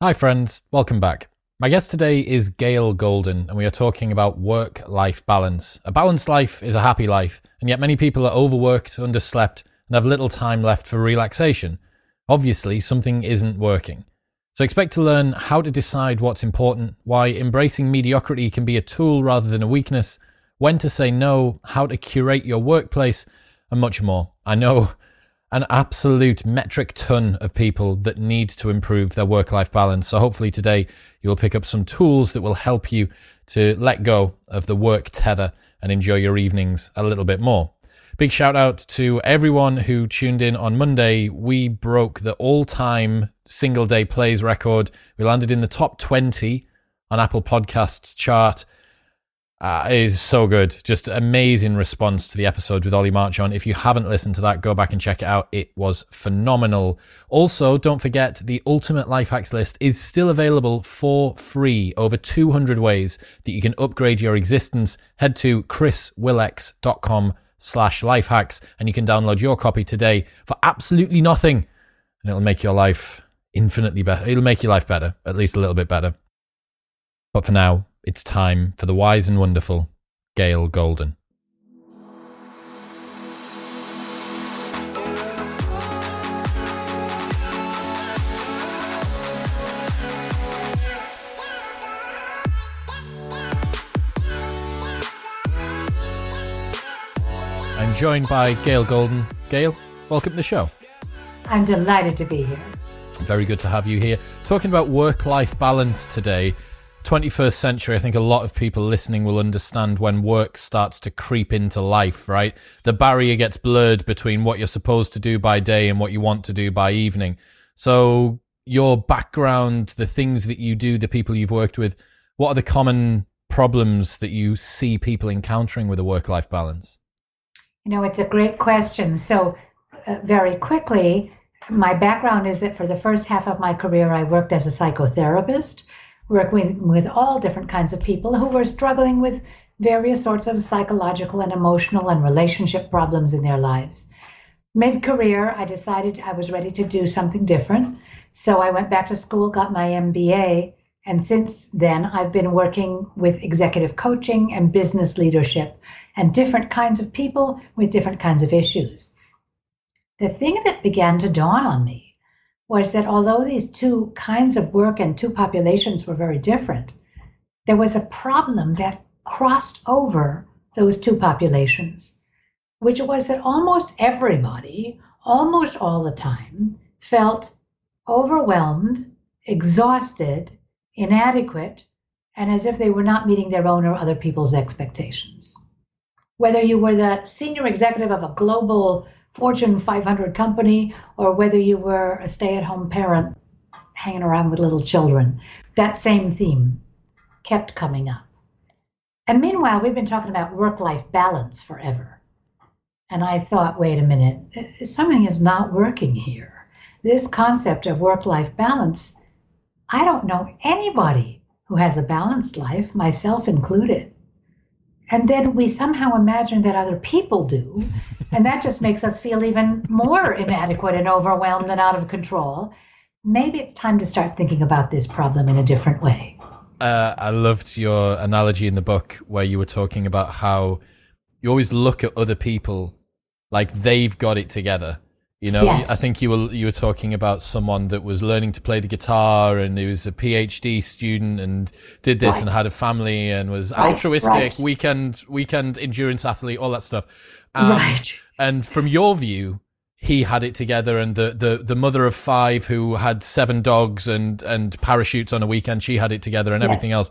Hi, friends. Welcome back. My guest today is Gail Golden, and we are talking about work life balance. A balanced life is a happy life, and yet many people are overworked, underslept, and have little time left for relaxation. Obviously, something isn't working. So expect to learn how to decide what's important, why embracing mediocrity can be a tool rather than a weakness, when to say no, how to curate your workplace, and much more. I know an absolute metric ton of people that need to improve their work life balance. So hopefully today you'll pick up some tools that will help you to let go of the work tether and enjoy your evenings a little bit more. Big shout out to everyone who tuned in on Monday. We broke the all time single day plays record. We landed in the top 20 on Apple Podcasts chart uh, is so good. Just amazing response to the episode with Ollie Marchant. If you haven't listened to that, go back and check it out. It was phenomenal. Also, don't forget the Ultimate Life Hacks list is still available for free. Over 200 ways that you can upgrade your existence. Head to chriswillx.com slash life hacks and you can download your copy today for absolutely nothing. And it'll make your life infinitely better. It'll make your life better, at least a little bit better. But for now, it's time for the wise and wonderful Gail Golden. I'm joined by Gail Golden. Gail, welcome to the show. I'm delighted to be here. Very good to have you here. Talking about work life balance today. 21st century, I think a lot of people listening will understand when work starts to creep into life, right? The barrier gets blurred between what you're supposed to do by day and what you want to do by evening. So your background, the things that you do, the people you've worked with, what are the common problems that you see people encountering with a work life balance? You know, it's a great question. So, uh, very quickly, my background is that for the first half of my career, I worked as a psychotherapist working with, with all different kinds of people who were struggling with various sorts of psychological and emotional and relationship problems in their lives. Mid career, I decided I was ready to do something different. So I went back to school, got my MBA, and since then I've been working with executive coaching and business leadership and different kinds of people with different kinds of issues. The thing that began to dawn on me was that although these two kinds of work and two populations were very different, there was a problem that crossed over those two populations, which was that almost everybody, almost all the time, felt overwhelmed, exhausted, inadequate, and as if they were not meeting their own or other people's expectations. Whether you were the senior executive of a global Fortune 500 company or whether you were a stay at home parent hanging around with little children. That same theme kept coming up. And meanwhile, we've been talking about work life balance forever. And I thought, wait a minute, something is not working here. This concept of work life balance, I don't know anybody who has a balanced life, myself included. And then we somehow imagine that other people do. And that just makes us feel even more inadequate and overwhelmed and out of control. Maybe it's time to start thinking about this problem in a different way. Uh, I loved your analogy in the book where you were talking about how you always look at other people like they've got it together you know, yes. I think you were you were talking about someone that was learning to play the guitar and he was a PhD student and did this right. and had a family and was right. altruistic, right. weekend weekend endurance athlete, all that stuff. Um, right. And from your view, he had it together, and the, the the mother of five who had seven dogs and and parachutes on a weekend, she had it together and everything else.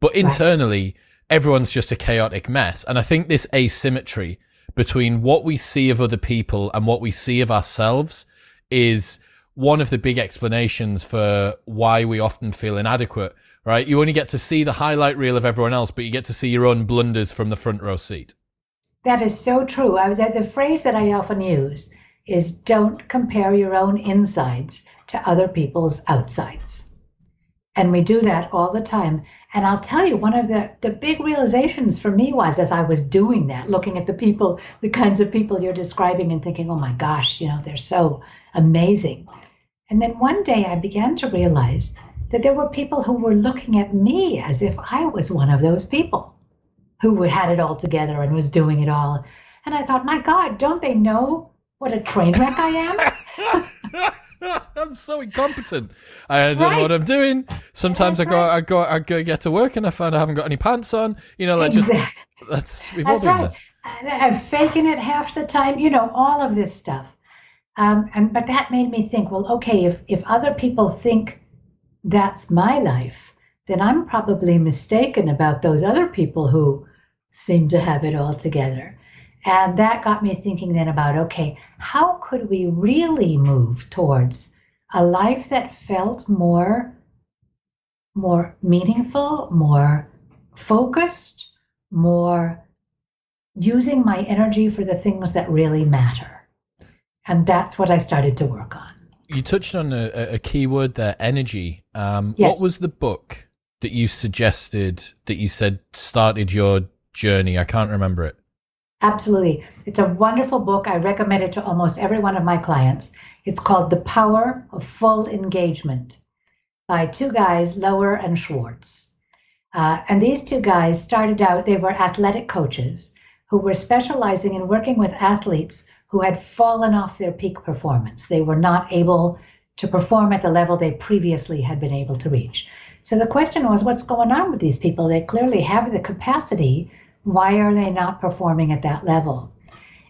But internally, everyone's just a chaotic mess. And I think this asymmetry between what we see of other people and what we see of ourselves is one of the big explanations for why we often feel inadequate, right? You only get to see the highlight reel of everyone else, but you get to see your own blunders from the front row seat. That is so true. I, the, the phrase that I often use is don't compare your own insides to other people's outsides. And we do that all the time. And I'll tell you, one of the, the big realizations for me was as I was doing that, looking at the people, the kinds of people you're describing, and thinking, oh my gosh, you know, they're so amazing. And then one day I began to realize that there were people who were looking at me as if I was one of those people who had it all together and was doing it all. And I thought, my God, don't they know what a train wreck I am? I'm so incompetent. I don't right. know what I'm doing. Sometimes That's I go, right. I go, I go get to work and I find I haven't got any pants on. You know, like exactly. just that's we've That's all done right. that. I'm faking it half the time. You know, all of this stuff. Um, and but that made me think. Well, okay, if if other people think that's my life, then I'm probably mistaken about those other people who seem to have it all together. And that got me thinking then about okay, how could we really move towards a life that felt more more meaningful, more focused, more using my energy for the things that really matter. And that's what I started to work on. You touched on a, a key word there, energy. Um, yes. What was the book that you suggested that you said started your journey? I can't remember it. Absolutely. It's a wonderful book. I recommend it to almost every one of my clients. It's called The Power of Full Engagement by two guys, Loehr and Schwartz. Uh, and these two guys started out, they were athletic coaches who were specializing in working with athletes who had fallen off their peak performance. They were not able to perform at the level they previously had been able to reach. So the question was what's going on with these people? They clearly have the capacity why are they not performing at that level?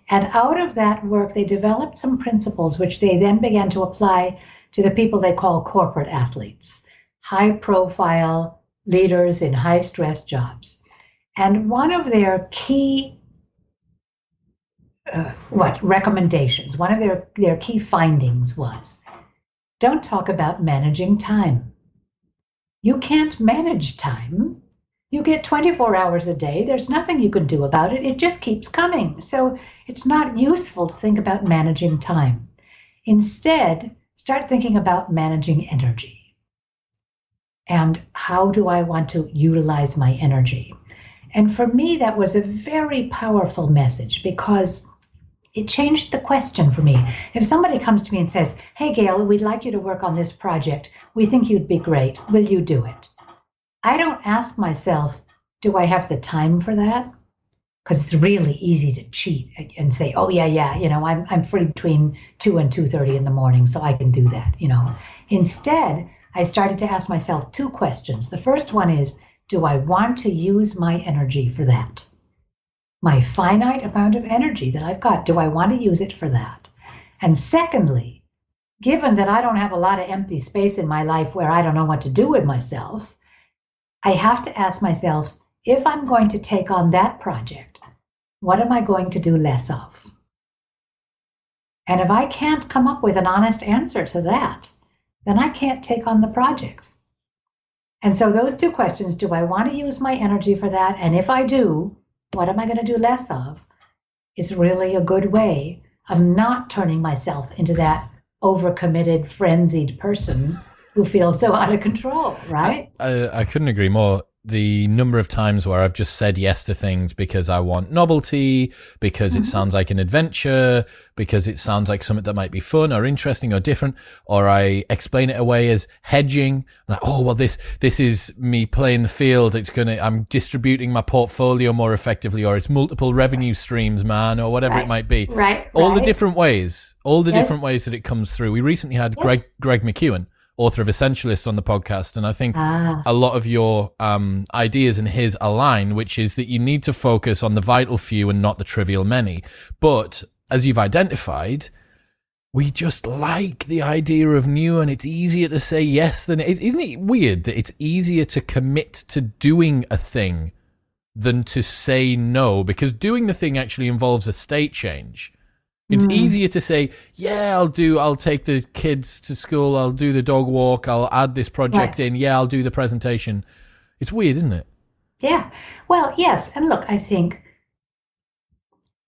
And out of that work, they developed some principles which they then began to apply to the people they call corporate athletes, high profile leaders in high stress jobs. And one of their key uh, what recommendations one of their, their key findings was don't talk about managing time you can't manage time you get 24 hours a day. There's nothing you can do about it. It just keeps coming. So it's not useful to think about managing time. Instead, start thinking about managing energy. And how do I want to utilize my energy? And for me, that was a very powerful message because it changed the question for me. If somebody comes to me and says, Hey, Gail, we'd like you to work on this project, we think you'd be great, will you do it? I don't ask myself, do I have the time for that? Because it's really easy to cheat and say, oh yeah, yeah, you know, I'm I'm free between two and two thirty in the morning, so I can do that, you know. Instead, I started to ask myself two questions. The first one is, do I want to use my energy for that? My finite amount of energy that I've got, do I want to use it for that? And secondly, given that I don't have a lot of empty space in my life where I don't know what to do with myself, I have to ask myself if I'm going to take on that project, what am I going to do less of? And if I can't come up with an honest answer to that, then I can't take on the project. And so, those two questions do I want to use my energy for that? And if I do, what am I going to do less of? Is really a good way of not turning myself into that overcommitted, frenzied person who feel so out of control, right? I, I, couldn't agree more. The number of times where I've just said yes to things because I want novelty, because mm-hmm. it sounds like an adventure, because it sounds like something that might be fun or interesting or different, or I explain it away as hedging. Like, oh, well, this, this is me playing the field. It's going to, I'm distributing my portfolio more effectively, or it's multiple revenue streams, man, or whatever right. it might be. Right. All right. the different ways, all the yes. different ways that it comes through. We recently had yes. Greg, Greg McKeown author of Essentialist on the podcast. And I think ah. a lot of your um, ideas and his align, which is that you need to focus on the vital few and not the trivial many. But as you've identified, we just like the idea of new and it's easier to say yes than it. Isn't it weird that it's easier to commit to doing a thing than to say no? Because doing the thing actually involves a state change. It's mm. easier to say, yeah, I'll do, I'll take the kids to school, I'll do the dog walk, I'll add this project in, yeah, I'll do the presentation. It's weird, isn't it? Yeah. Well, yes. And look, I think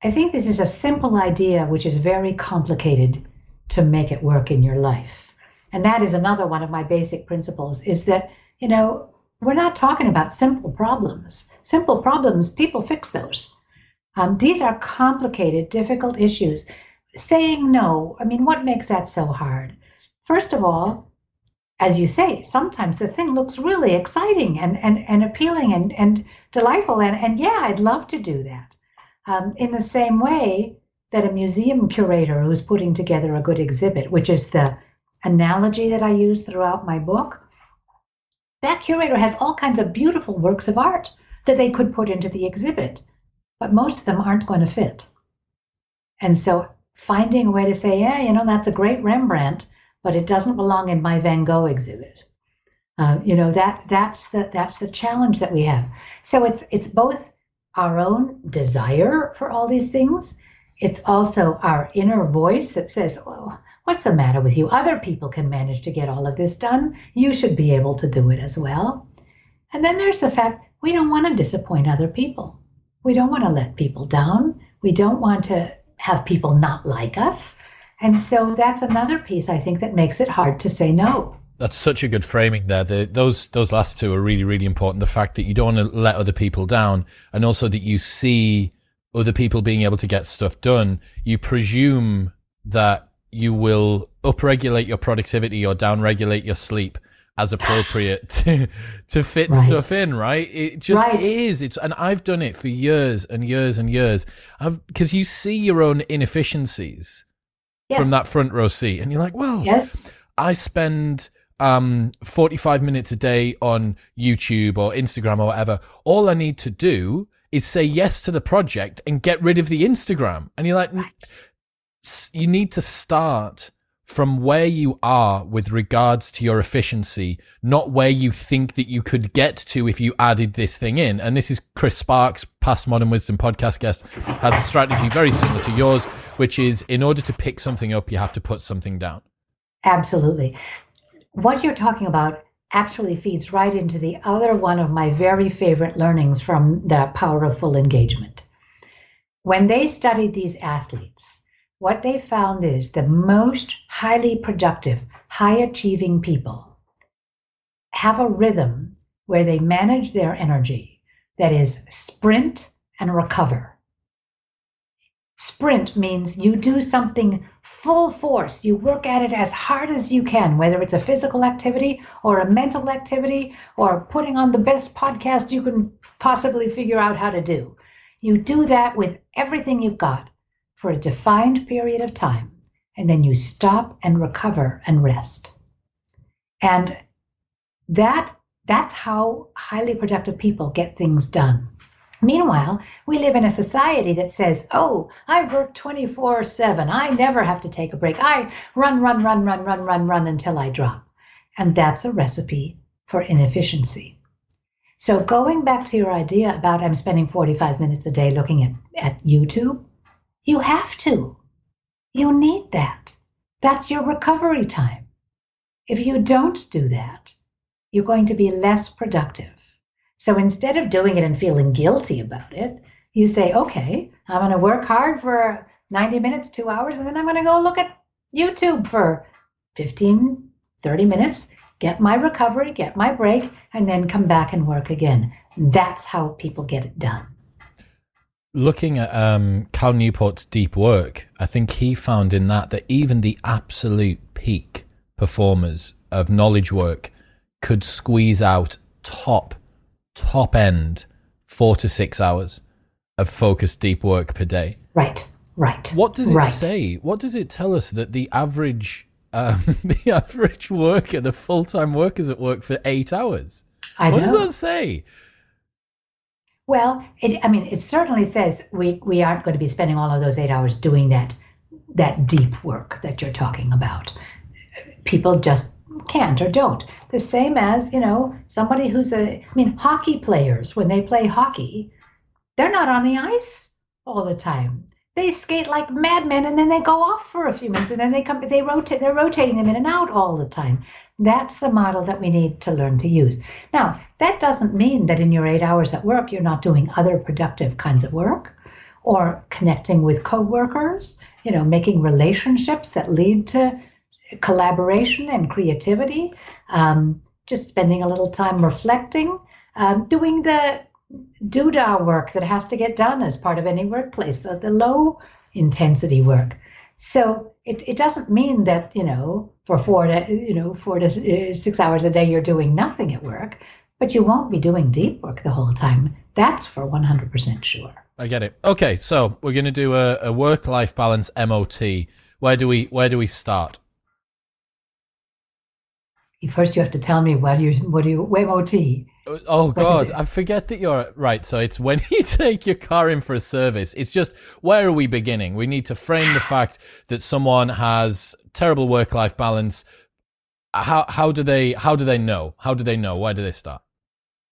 I think this is a simple idea which is very complicated to make it work in your life. And that is another one of my basic principles is that, you know, we're not talking about simple problems. Simple problems, people fix those. Um, these are complicated, difficult issues. Saying no, I mean, what makes that so hard? First of all, as you say, sometimes the thing looks really exciting and, and, and appealing and, and delightful. And, and yeah, I'd love to do that. Um, in the same way that a museum curator who's putting together a good exhibit, which is the analogy that I use throughout my book, that curator has all kinds of beautiful works of art that they could put into the exhibit, but most of them aren't going to fit. And so finding a way to say, yeah, you know, that's a great Rembrandt, but it doesn't belong in my Van Gogh exhibit. Uh, you know that that's the that's the challenge that we have. So it's it's both our own desire for all these things. It's also our inner voice that says, "Well, what's the matter with you? Other people can manage to get all of this done. You should be able to do it as well." And then there's the fact we don't want to disappoint other people. We don't want to let people down. We don't want to have people not like us. And so that's another piece I think that makes it hard to say no. That's such a good framing there. The, those those last two are really really important. The fact that you don't want to let other people down, and also that you see other people being able to get stuff done. You presume that you will upregulate your productivity or downregulate your sleep as appropriate to to fit right. stuff in, right? It just right. is. It's and I've done it for years and years and years. I've because you see your own inefficiencies yes. from that front row seat, and you're like, well, yes, I spend um 45 minutes a day on YouTube or Instagram or whatever. All I need to do is say yes to the project and get rid of the Instagram, and you're like, right. you need to start from where you are with regards to your efficiency, not where you think that you could get to if you added this thing in. And this is Chris Sparks, past Modern Wisdom podcast guest, has a strategy very similar to yours, which is in order to pick something up, you have to put something down. Absolutely. What you're talking about actually feeds right into the other one of my very favorite learnings from the power of full engagement. When they studied these athletes, what they found is the most highly productive, high achieving people have a rhythm where they manage their energy that is sprint and recover. Sprint means you do something full force. You work at it as hard as you can, whether it's a physical activity or a mental activity or putting on the best podcast you can possibly figure out how to do. You do that with everything you've got for a defined period of time, and then you stop and recover and rest. And that that's how highly productive people get things done. Meanwhile, we live in a society that says, oh, I work 24 7. I never have to take a break. I run, run, run, run, run, run, run until I drop. And that's a recipe for inefficiency. So, going back to your idea about I'm spending 45 minutes a day looking at, at YouTube, you have to. You need that. That's your recovery time. If you don't do that, you're going to be less productive. So instead of doing it and feeling guilty about it, you say, okay, I'm going to work hard for 90 minutes, two hours, and then I'm going to go look at YouTube for 15, 30 minutes, get my recovery, get my break, and then come back and work again. That's how people get it done looking at um, Cal Newport's deep work, I think he found in that that even the absolute peak performers of knowledge work could squeeze out top, top end four to six hours of focused deep work per day. Right, right. What does it right. say? What does it tell us that the average, um, the average worker, the full time workers at work for eight hours? I what know. does that say? Well, it, I mean, it certainly says we, we aren't going to be spending all of those eight hours doing that that deep work that you're talking about. People just can't or don't. The same as, you know, somebody who's a, I mean, hockey players, when they play hockey, they're not on the ice all the time. They skate like madmen and then they go off for a few minutes and then they come, they rotate, they're rotating them in and out all the time. That's the model that we need to learn to use. Now, that doesn't mean that in your eight hours at work, you're not doing other productive kinds of work or connecting with coworkers, you know, making relationships that lead to collaboration and creativity, um, just spending a little time reflecting, um, doing the doodah work that has to get done as part of any workplace, the, the low intensity work. So it, it doesn't mean that, you know, for four to, you know, four to uh, six hours a day, you're doing nothing at work, but you won't be doing deep work the whole time. That's for 100% sure. I get it. Okay. So we're going to do a, a work life balance MOT. Where do we, where do we start? First, you have to tell me what do you, what do you, MOT? Oh God, I forget that you're right. So it's when you take your car in for a service. It's just where are we beginning? We need to frame the fact that someone has terrible work-life balance. How how do they how do they know? How do they know? Where do they start?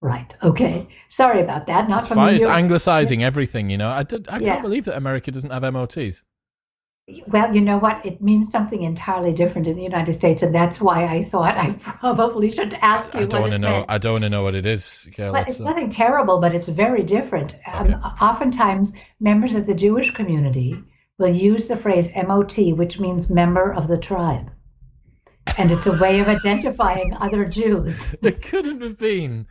Right. Okay. Sorry about that. Not it's fine. It's anglicizing everything. You know, I did, I yeah. can't believe that America doesn't have MOTs. Well, you know what? It means something entirely different in the United States, and that's why I thought I probably should ask you. I don't want to know. Meant. I don't want to know what it is. Yeah, but it's uh... nothing terrible, but it's very different. Um, okay. Um, oftentimes, members of the Jewish community will use the phrase MOT, which means member of the tribe, and it's a way of identifying other Jews. There couldn't have been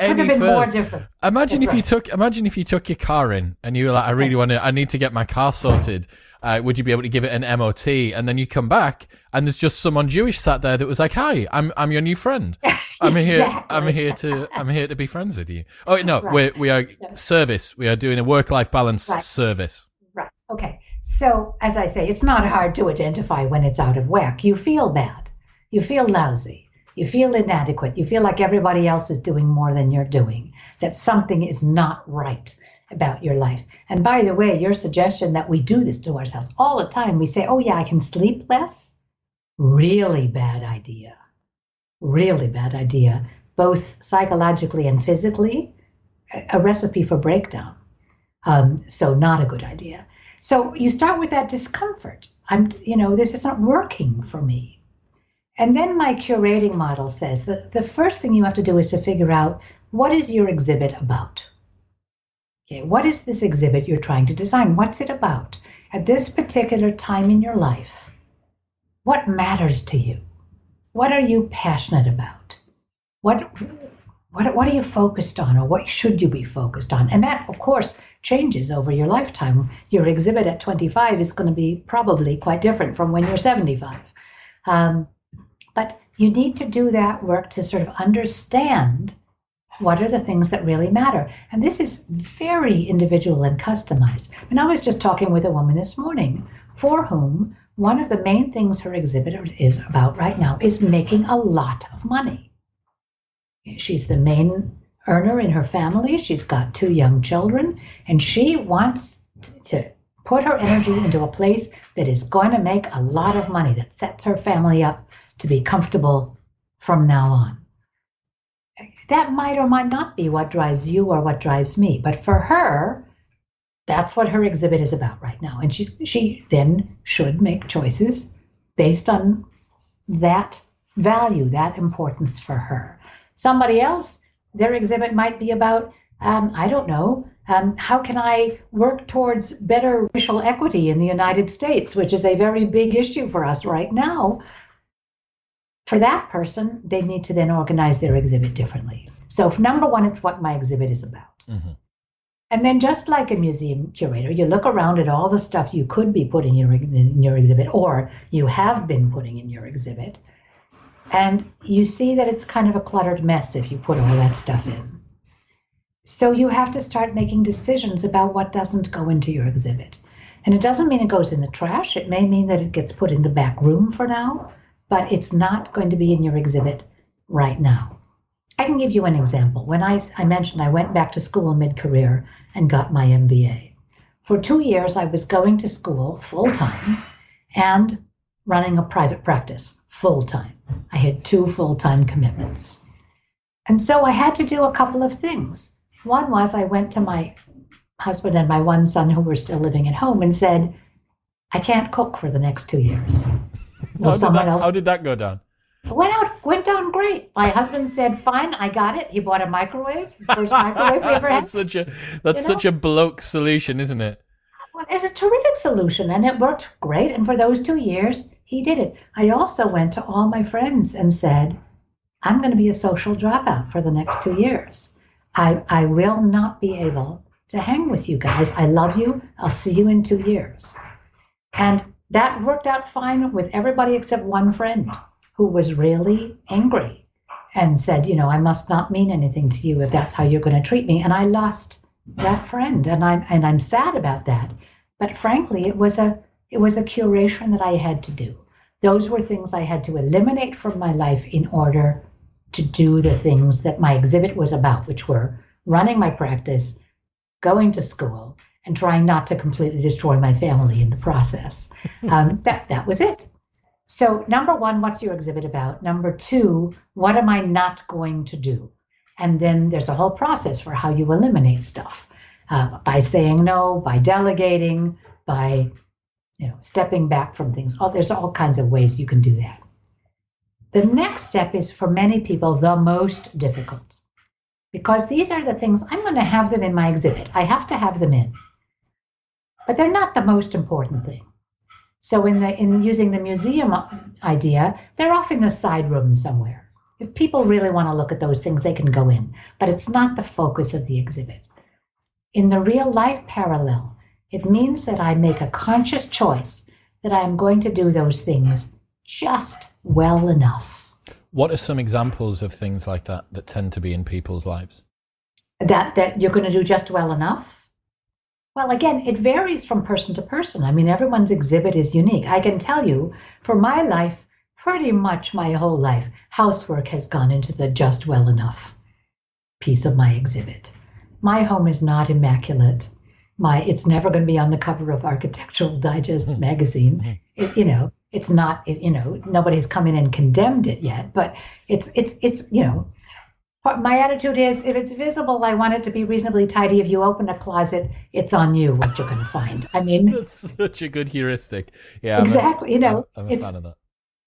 could have been more different. Imagine That's if right. you took imagine if you took your car in and you were like, I really yes. want to I need to get my car sorted uh, would you be able to give it an MOT? And then you come back and there's just someone Jewish sat there that was like, "Hi, I'm I'm your new friend. I'm here. exactly. I'm here to I'm here to be friends with you." Oh no, right. we we are service. We are doing a work life balance right. service. Right. Okay. So as I say, it's not hard to identify when it's out of whack. You feel bad. You feel lousy. You feel inadequate. You feel like everybody else is doing more than you're doing. That something is not right about your life. And by the way, your suggestion that we do this to ourselves all the time, we say, oh, yeah, I can sleep less. Really bad idea. Really bad idea, both psychologically and physically. A recipe for breakdown. Um, so, not a good idea. So, you start with that discomfort. I'm, you know, this isn't working for me. And then my curating model says that the first thing you have to do is to figure out what is your exhibit about? Okay, what is this exhibit you're trying to design? What's it about? At this particular time in your life, what matters to you? What are you passionate about? What what, what are you focused on or what should you be focused on? And that, of course, changes over your lifetime. Your exhibit at 25 is going to be probably quite different from when you're 75. Um, but you need to do that work to sort of understand what are the things that really matter? And this is very individual and customized. And I was just talking with a woman this morning for whom one of the main things her exhibit is about right now is making a lot of money. She's the main earner in her family. She's got two young children, and she wants to put her energy into a place that is going to make a lot of money, that sets her family up to be comfortable from now on that might or might not be what drives you or what drives me. But for her, that's what her exhibit is about right now. And she she then should make choices based on that value, that importance for her. Somebody else, their exhibit might be about, um, I don't know, um, how can I work towards better racial equity in the United States, which is a very big issue for us right now for that person, they need to then organize their exhibit differently. So, number one, it's what my exhibit is about. Mm-hmm. And then, just like a museum curator, you look around at all the stuff you could be putting in, in your exhibit or you have been putting in your exhibit. And you see that it's kind of a cluttered mess if you put all that stuff in. So, you have to start making decisions about what doesn't go into your exhibit. And it doesn't mean it goes in the trash, it may mean that it gets put in the back room for now but it's not going to be in your exhibit right now. I can give you an example. When I, I mentioned I went back to school mid career and got my MBA. For two years, I was going to school full time and running a private practice full time. I had two full time commitments. And so I had to do a couple of things. One was I went to my husband and my one son, who were still living at home, and said, I can't cook for the next two years how, did that, else. how did that go down? Went out, went down great. My husband said, "Fine, I got it." He bought a microwave, first microwave we ever had. That's such a that's you such know? a bloke solution, isn't it? Well, it's a terrific solution, and it worked great. And for those two years, he did it. I also went to all my friends and said, "I'm going to be a social dropout for the next two years. I I will not be able to hang with you guys. I love you. I'll see you in two years." And that worked out fine with everybody except one friend who was really angry and said, you know, I must not mean anything to you if that's how you're going to treat me. And I lost that friend, and I'm and I'm sad about that. But frankly, it was a it was a curation that I had to do. Those were things I had to eliminate from my life in order to do the things that my exhibit was about, which were running my practice, going to school, and trying not to completely destroy my family in the process. Um, that that was it. So number one, what's your exhibit about? Number two, what am I not going to do? And then there's a whole process for how you eliminate stuff uh, by saying no, by delegating, by you know stepping back from things. Oh, there's all kinds of ways you can do that. The next step is for many people the most difficult because these are the things I'm going to have them in my exhibit. I have to have them in but they're not the most important thing. So in the in using the museum idea, they're off in the side room somewhere. If people really want to look at those things, they can go in, but it's not the focus of the exhibit. In the real life parallel, it means that I make a conscious choice that I am going to do those things just well enough. What are some examples of things like that that tend to be in people's lives? That that you're going to do just well enough well, again, it varies from person to person. I mean, everyone's exhibit is unique. I can tell you, for my life, pretty much my whole life, housework has gone into the just well enough piece of my exhibit. My home is not immaculate. My it's never going to be on the cover of Architectural Digest hmm. magazine. Hmm. It, you know, it's not. It, you know, nobody's come in and condemned it yet, but it's it's it's you know my attitude is if it's visible, I want it to be reasonably tidy. If you open a closet, it's on you what you're going to find. I mean, that's such a good heuristic. Yeah, exactly. A, you know, I'm, I'm a fan of that.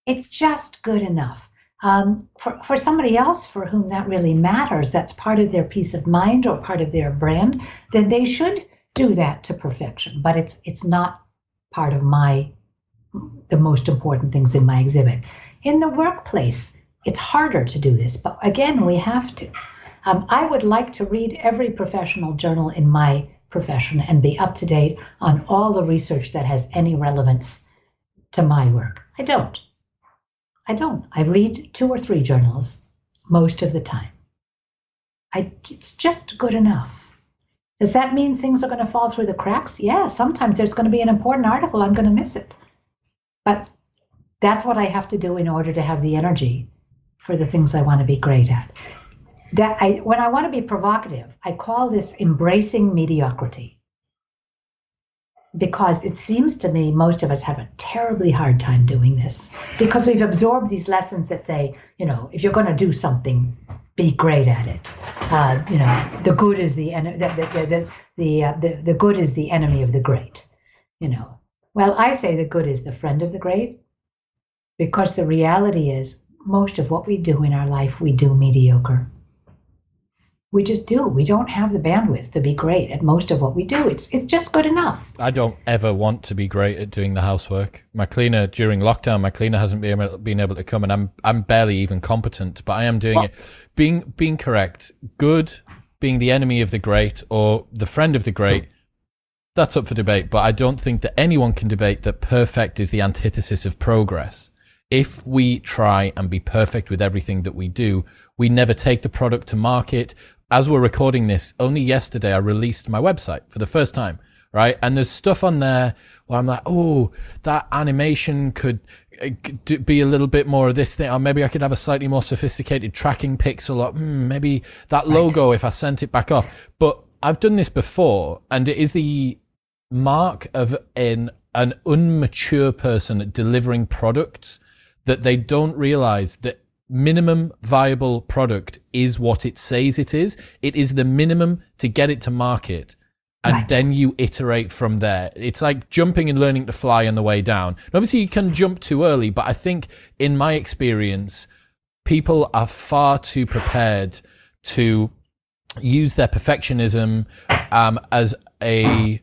It's just good enough. Um, for, for somebody else for whom that really matters, that's part of their peace of mind or part of their brand, then they should do that to perfection. But it's it's not part of my the most important things in my exhibit. In the workplace, it's harder to do this, but again, we have to. Um, I would like to read every professional journal in my profession and be up to date on all the research that has any relevance to my work. I don't. I don't. I read two or three journals most of the time. I, it's just good enough. Does that mean things are going to fall through the cracks? Yeah, sometimes there's going to be an important article, I'm going to miss it. But that's what I have to do in order to have the energy for the things I want to be great at. That I, when I want to be provocative, I call this embracing mediocrity. Because it seems to me most of us have a terribly hard time doing this because we've absorbed these lessons that say, you know, if you're going to do something, be great at it. Uh, you know, the good is the, the, the, the, the, uh, the, the good is the enemy of the great. You know, well, I say the good is the friend of the great because the reality is most of what we do in our life, we do mediocre. We just do. We don't have the bandwidth to be great at most of what we do. It's it's just good enough. I don't ever want to be great at doing the housework. My cleaner during lockdown, my cleaner hasn't been able, been able to come, and I'm I'm barely even competent, but I am doing well, it. Being being correct, good being the enemy of the great or the friend of the great. That's up for debate, but I don't think that anyone can debate that perfect is the antithesis of progress if we try and be perfect with everything that we do, we never take the product to market. As we're recording this, only yesterday I released my website for the first time, right? And there's stuff on there where I'm like, oh, that animation could uh, be a little bit more of this thing, or maybe I could have a slightly more sophisticated tracking pixel, or hmm, maybe that logo right. if I sent it back off. But I've done this before, and it is the mark of an an unmature person delivering products that they don't realize that minimum viable product is what it says it is. It is the minimum to get it to market. And right. then you iterate from there. It's like jumping and learning to fly on the way down. obviously you can jump too early, but I think in my experience, people are far too prepared to use their perfectionism um, as a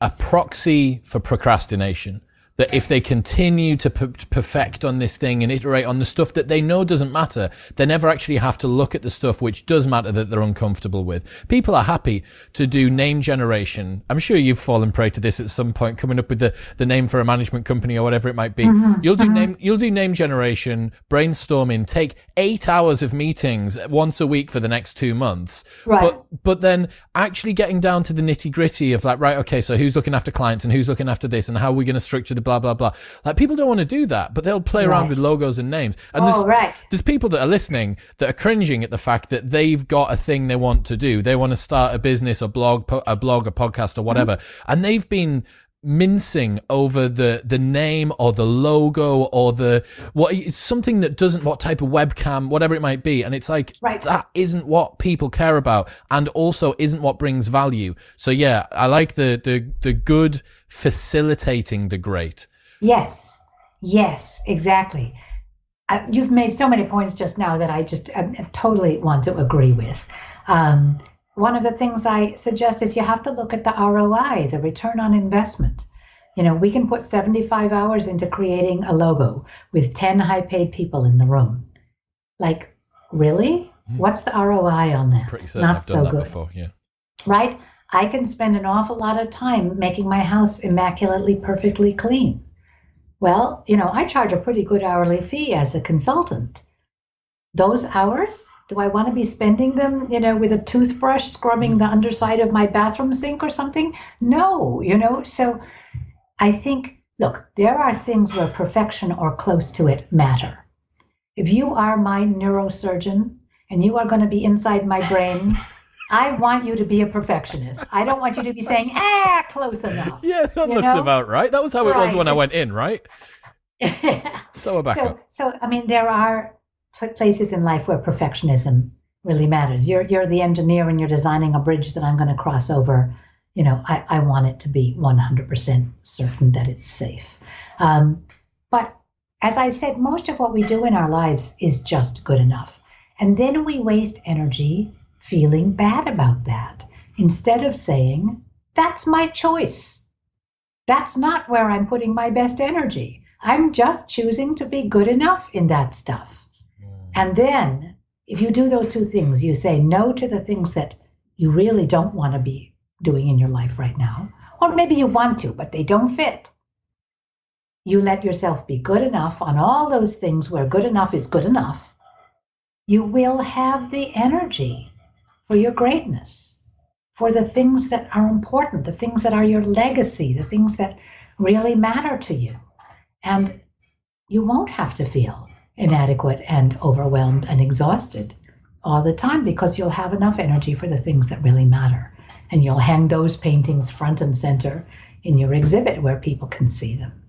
a proxy for procrastination that if they continue to per- perfect on this thing and iterate on the stuff that they know doesn't matter, they never actually have to look at the stuff which does matter that they're uncomfortable with. People are happy to do name generation. I'm sure you've fallen prey to this at some point, coming up with the, the name for a management company or whatever it might be. Mm-hmm. You'll do mm-hmm. name, you'll do name generation, brainstorming, take eight hours of meetings once a week for the next two months. Right. But, but then actually getting down to the nitty gritty of like, right, okay, so who's looking after clients and who's looking after this and how are we going to structure the blah, blah, blah. Like people don't want to do that, but they'll play right. around with logos and names. And oh, there's, right. there's people that are listening that are cringing at the fact that they've got a thing they want to do. They want to start a business, a blog, a blog, a podcast or whatever. Mm-hmm. And they've been mincing over the the name or the logo or the what it's something that doesn't what type of webcam whatever it might be. And it's like right. that isn't what people care about and also isn't what brings value. So yeah i like the the the good facilitating the great. Yes. Yes exactly. Uh, you've made so many points just now that i just I, I totally want to agree with. Um, one of the things I suggest is you have to look at the ROI, the return on investment. You know, we can put 75 hours into creating a logo with 10 high paid people in the room. Like, really? Hmm. What's the ROI on that? Pretty certain Not I've so good. Before, yeah. Right? I can spend an awful lot of time making my house immaculately, perfectly clean. Well, you know, I charge a pretty good hourly fee as a consultant. Those hours, do I want to be spending them, you know, with a toothbrush scrubbing the underside of my bathroom sink or something? No, you know. So I think, look, there are things where perfection or close to it matter. If you are my neurosurgeon and you are going to be inside my brain, I want you to be a perfectionist. I don't want you to be saying, ah, close enough. Yeah, that looks know? about right. That was how it right. was when I went in, right? so, Rebecca. So, so, I mean, there are places in life where perfectionism really matters. You're you're the engineer and you're designing a bridge that I'm going to cross over. You know, I, I want it to be 100% certain that it's safe. Um, but as I said, most of what we do in our lives is just good enough. And then we waste energy feeling bad about that instead of saying, that's my choice. That's not where I'm putting my best energy. I'm just choosing to be good enough in that stuff. And then, if you do those two things, you say no to the things that you really don't want to be doing in your life right now, or maybe you want to, but they don't fit. You let yourself be good enough on all those things where good enough is good enough. You will have the energy for your greatness, for the things that are important, the things that are your legacy, the things that really matter to you. And you won't have to feel inadequate and overwhelmed and exhausted all the time because you'll have enough energy for the things that really matter. And you'll hang those paintings front and center in your exhibit where people can see them.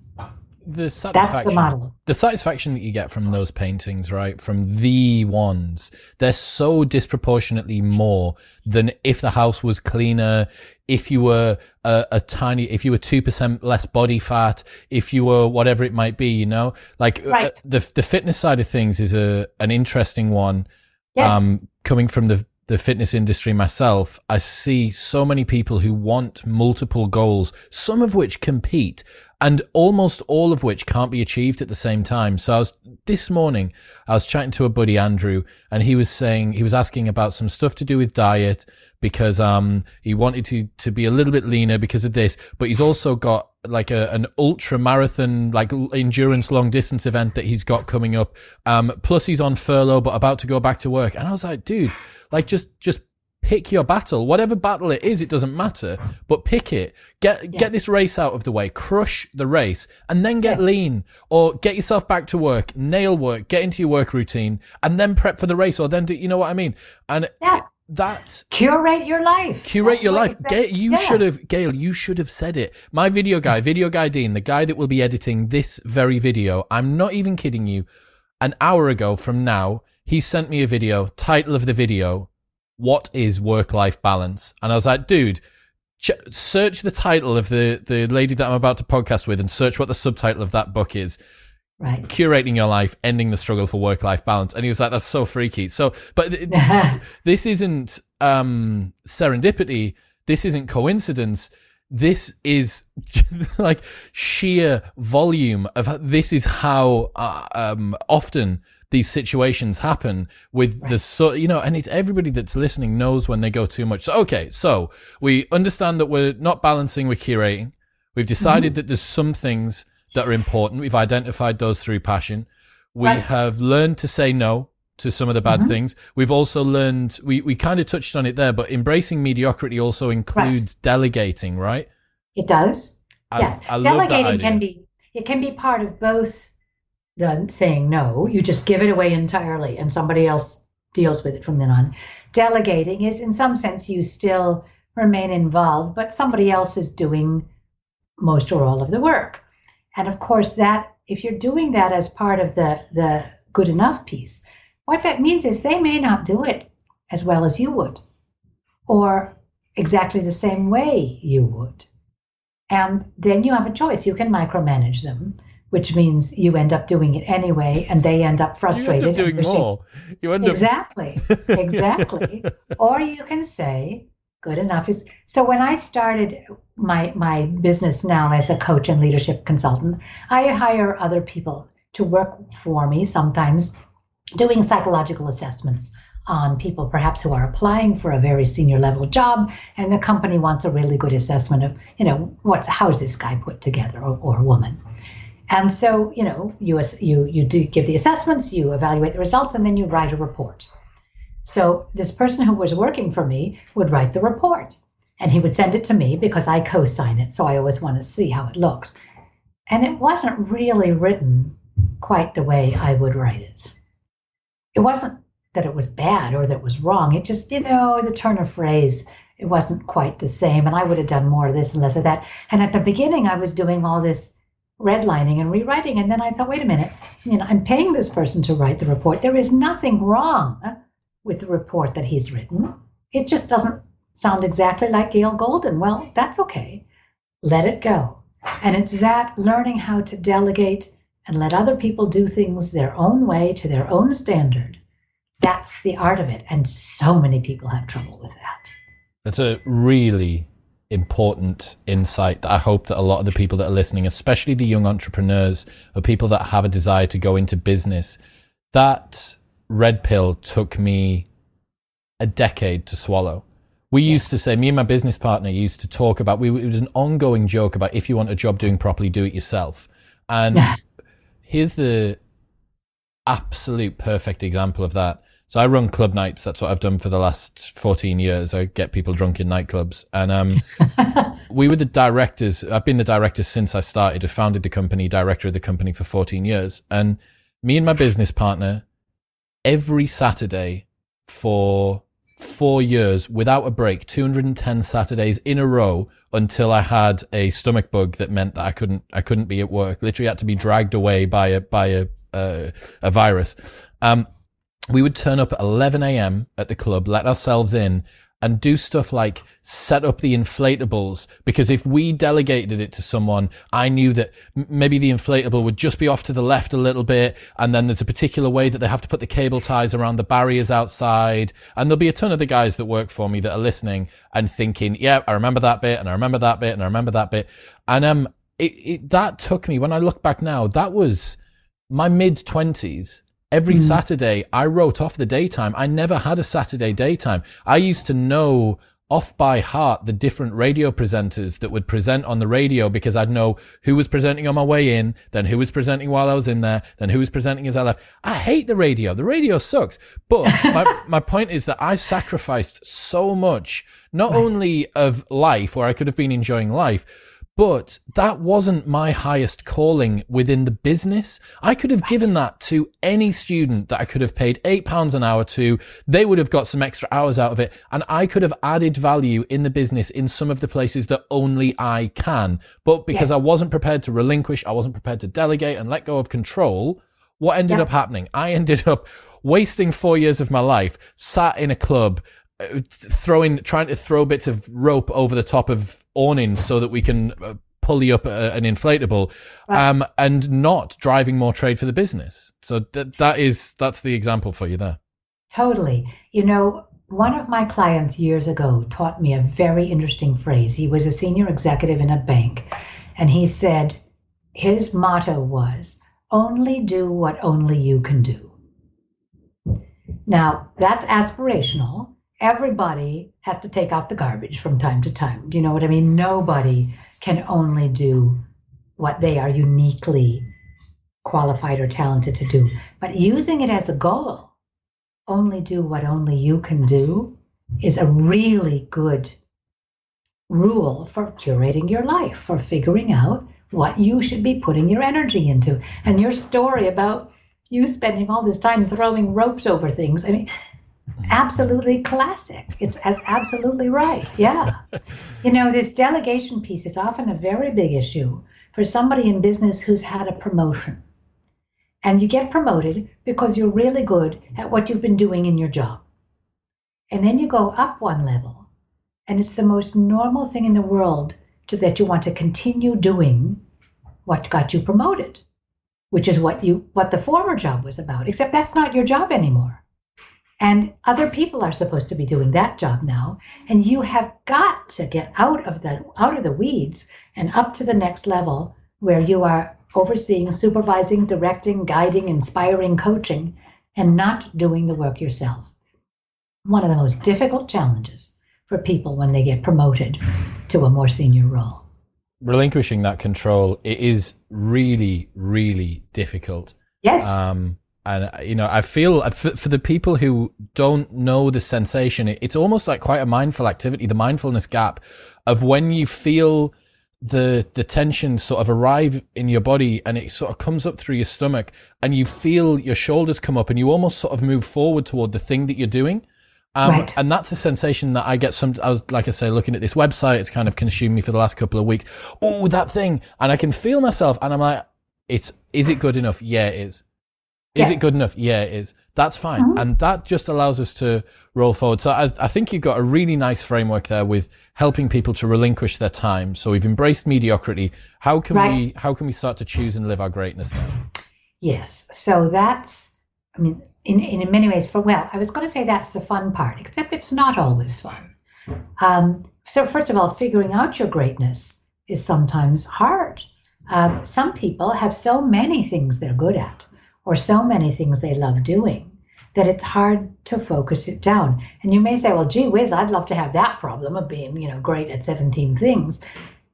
The satisfaction, That's the model. The satisfaction that you get from those paintings, right? From the ones, they're so disproportionately more than if the house was cleaner, if you were a, a tiny, if you were 2% less body fat, if you were whatever it might be, you know, like uh, right. uh, the, the fitness side of things is a, an interesting one. Yes. Um, coming from the, the fitness industry myself, I see so many people who want multiple goals, some of which compete and almost all of which can't be achieved at the same time. So I was, this morning, I was chatting to a buddy, Andrew, and he was saying, he was asking about some stuff to do with diet because, um, he wanted to, to be a little bit leaner because of this, but he's also got like a, an ultra marathon, like endurance long distance event that he's got coming up. Um, plus he's on furlough, but about to go back to work. And I was like, dude, like just, just pick your battle. Whatever battle it is, it doesn't matter, but pick it. Get, yeah. get this race out of the way, crush the race and then get yes. lean or get yourself back to work, nail work, get into your work routine and then prep for the race or then do, you know what I mean? And yeah. that curate your life. Curate That's your life. Exactly. you yeah. should have, Gail, you should have said it. My video guy, video guy Dean, the guy that will be editing this very video. I'm not even kidding you. An hour ago from now, he sent me a video, title of the video, what is work life balance? And I was like, dude, ch- search the title of the, the lady that I'm about to podcast with and search what the subtitle of that book is. Right. Curating your life, ending the struggle for work life balance. And he was like, that's so freaky. So, but th- this isn't, um, serendipity. This isn't coincidence. this is like sheer volume of this is how uh, um, often these situations happen with right. the so you know and it's everybody that's listening knows when they go too much so okay so we understand that we're not balancing we're curating we've decided mm-hmm. that there's some things that are important we've identified those through passion we right. have learned to say no to some of the bad mm-hmm. things. We've also learned, we, we kind of touched on it there, but embracing mediocrity also includes right. delegating, right? It does. I, yes. I delegating can be, it can be part of both the saying no, you just give it away entirely and somebody else deals with it from then on. Delegating is, in some sense, you still remain involved, but somebody else is doing most or all of the work. And of course, that if you're doing that as part of the the good enough piece, what that means is they may not do it as well as you would, or exactly the same way you would. And then you have a choice. You can micromanage them, which means you end up doing it anyway, and they end up frustrated. You end up doing more. You end exactly, up... exactly. or you can say, "Good enough is." So when I started my my business now as a coach and leadership consultant, I hire other people to work for me sometimes doing psychological assessments on people perhaps who are applying for a very senior level job and the company wants a really good assessment of you know what's how's this guy put together or, or woman and so you know you you you do give the assessments you evaluate the results and then you write a report so this person who was working for me would write the report and he would send it to me because i co-sign it so i always want to see how it looks and it wasn't really written quite the way i would write it it wasn't that it was bad or that it was wrong. It just, you know, the turn of phrase, it wasn't quite the same. And I would have done more of this and less of that. And at the beginning, I was doing all this redlining and rewriting. And then I thought, wait a minute, you know, I'm paying this person to write the report. There is nothing wrong with the report that he's written. It just doesn't sound exactly like Gail Golden. Well, that's okay. Let it go. And it's that learning how to delegate and let other people do things their own way to their own standard. That's the art of it. And so many people have trouble with that. That's a really important insight that I hope that a lot of the people that are listening, especially the young entrepreneurs or people that have a desire to go into business, that red pill took me a decade to swallow. We used to say, me and my business partner used to talk about, we, it was an ongoing joke about if you want a job doing properly, do it yourself. And here's the absolute perfect example of that. So I run club nights. That's what I've done for the last 14 years. I get people drunk in nightclubs. And um, we were the directors. I've been the director since I started. I founded the company, director of the company for 14 years. And me and my business partner, every Saturday for four years without a break, 210 Saturdays in a row, until I had a stomach bug that meant that I couldn't I couldn't be at work. Literally had to be dragged away by a by a uh, a virus. Um, we would turn up at 11 a.m. at the club, let ourselves in, and do stuff like set up the inflatables because if we delegated it to someone, I knew that maybe the inflatable would just be off to the left a little bit. And then there's a particular way that they have to put the cable ties around the barriers outside. And there'll be a ton of the guys that work for me that are listening and thinking, yeah, I remember that bit and I remember that bit and I remember that bit. And, um, it, it that took me when I look back now, that was my mid twenties Every mm. Saturday, I wrote off the daytime. I never had a Saturday daytime. I used to know off by heart the different radio presenters that would present on the radio because I'd know who was presenting on my way in, then who was presenting while I was in there, then who was presenting as I left. I hate the radio. The radio sucks. But my, my point is that I sacrificed so much, not right. only of life where I could have been enjoying life, but that wasn't my highest calling within the business. I could have right. given that to any student that I could have paid eight pounds an hour to. They would have got some extra hours out of it and I could have added value in the business in some of the places that only I can. But because yes. I wasn't prepared to relinquish, I wasn't prepared to delegate and let go of control, what ended yeah. up happening? I ended up wasting four years of my life sat in a club throwing, trying to throw bits of rope over the top of awnings so that we can uh, pulley up a, an inflatable, right. um, and not driving more trade for the business. So th- that is that's the example for you there. Totally. You know, one of my clients years ago taught me a very interesting phrase. He was a senior executive in a bank, and he said his motto was only do what only you can do. Now, that's aspirational. Everybody has to take out the garbage from time to time. Do you know what I mean? Nobody can only do what they are uniquely qualified or talented to do. But using it as a goal, only do what only you can do, is a really good rule for curating your life, for figuring out what you should be putting your energy into. And your story about you spending all this time throwing ropes over things, I mean, absolutely classic. It's as absolutely right. Yeah. you know, this delegation piece is often a very big issue for somebody in business who's had a promotion. And you get promoted because you're really good at what you've been doing in your job. And then you go up one level, and it's the most normal thing in the world to, that you want to continue doing what got you promoted, which is what you what the former job was about. Except that's not your job anymore. And other people are supposed to be doing that job now, and you have got to get out of the out of the weeds and up to the next level where you are overseeing, supervising, directing, guiding, inspiring, coaching, and not doing the work yourself. One of the most difficult challenges for people when they get promoted to a more senior role. Relinquishing that control, it is really, really difficult. Yes. Um, and you know, I feel for, for, the people who don't know the sensation, it's almost like quite a mindful activity, the mindfulness gap of when you feel the the tension sort of arrive in your body and it sort of comes up through your stomach and you feel your shoulders come up and you almost sort of move forward toward the thing that you're doing. Um, right. and that's a sensation that I get some, I was, like I say, looking at this website, it's kind of consumed me for the last couple of weeks. Oh, that thing. And I can feel myself and I'm like, it's, is it good enough? Yeah, it is. Is yeah. it good enough? Yeah, it is. That's fine. Mm-hmm. And that just allows us to roll forward. So I, I, think you've got a really nice framework there with helping people to relinquish their time. So we've embraced mediocrity. How can right. we, how can we start to choose and live our greatness now? Yes. So that's, I mean, in, in many ways, for well, I was going to say that's the fun part, except it's not always fun. Um, so first of all, figuring out your greatness is sometimes hard. Um, some people have so many things they're good at or so many things they love doing that it's hard to focus it down. And you may say, well, gee whiz, I'd love to have that problem of being, you know, great at 17 things.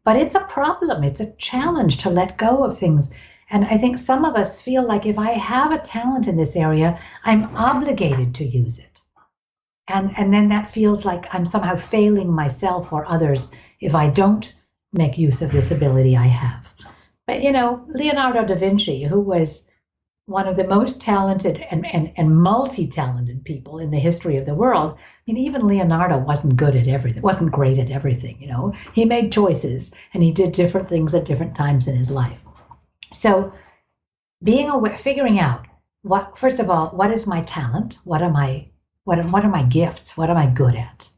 But it's a problem. It's a challenge to let go of things. And I think some of us feel like if I have a talent in this area, I'm obligated to use it. And, and then that feels like I'm somehow failing myself or others if I don't make use of this ability I have. But, you know, Leonardo da Vinci, who was one of the most talented and, and, and multi-talented people in the history of the world. I mean, even Leonardo wasn't good at everything, wasn't great at everything, you know. He made choices and he did different things at different times in his life. So being aware, figuring out what first of all, what is my talent? What am I what what are my gifts? What am I good at?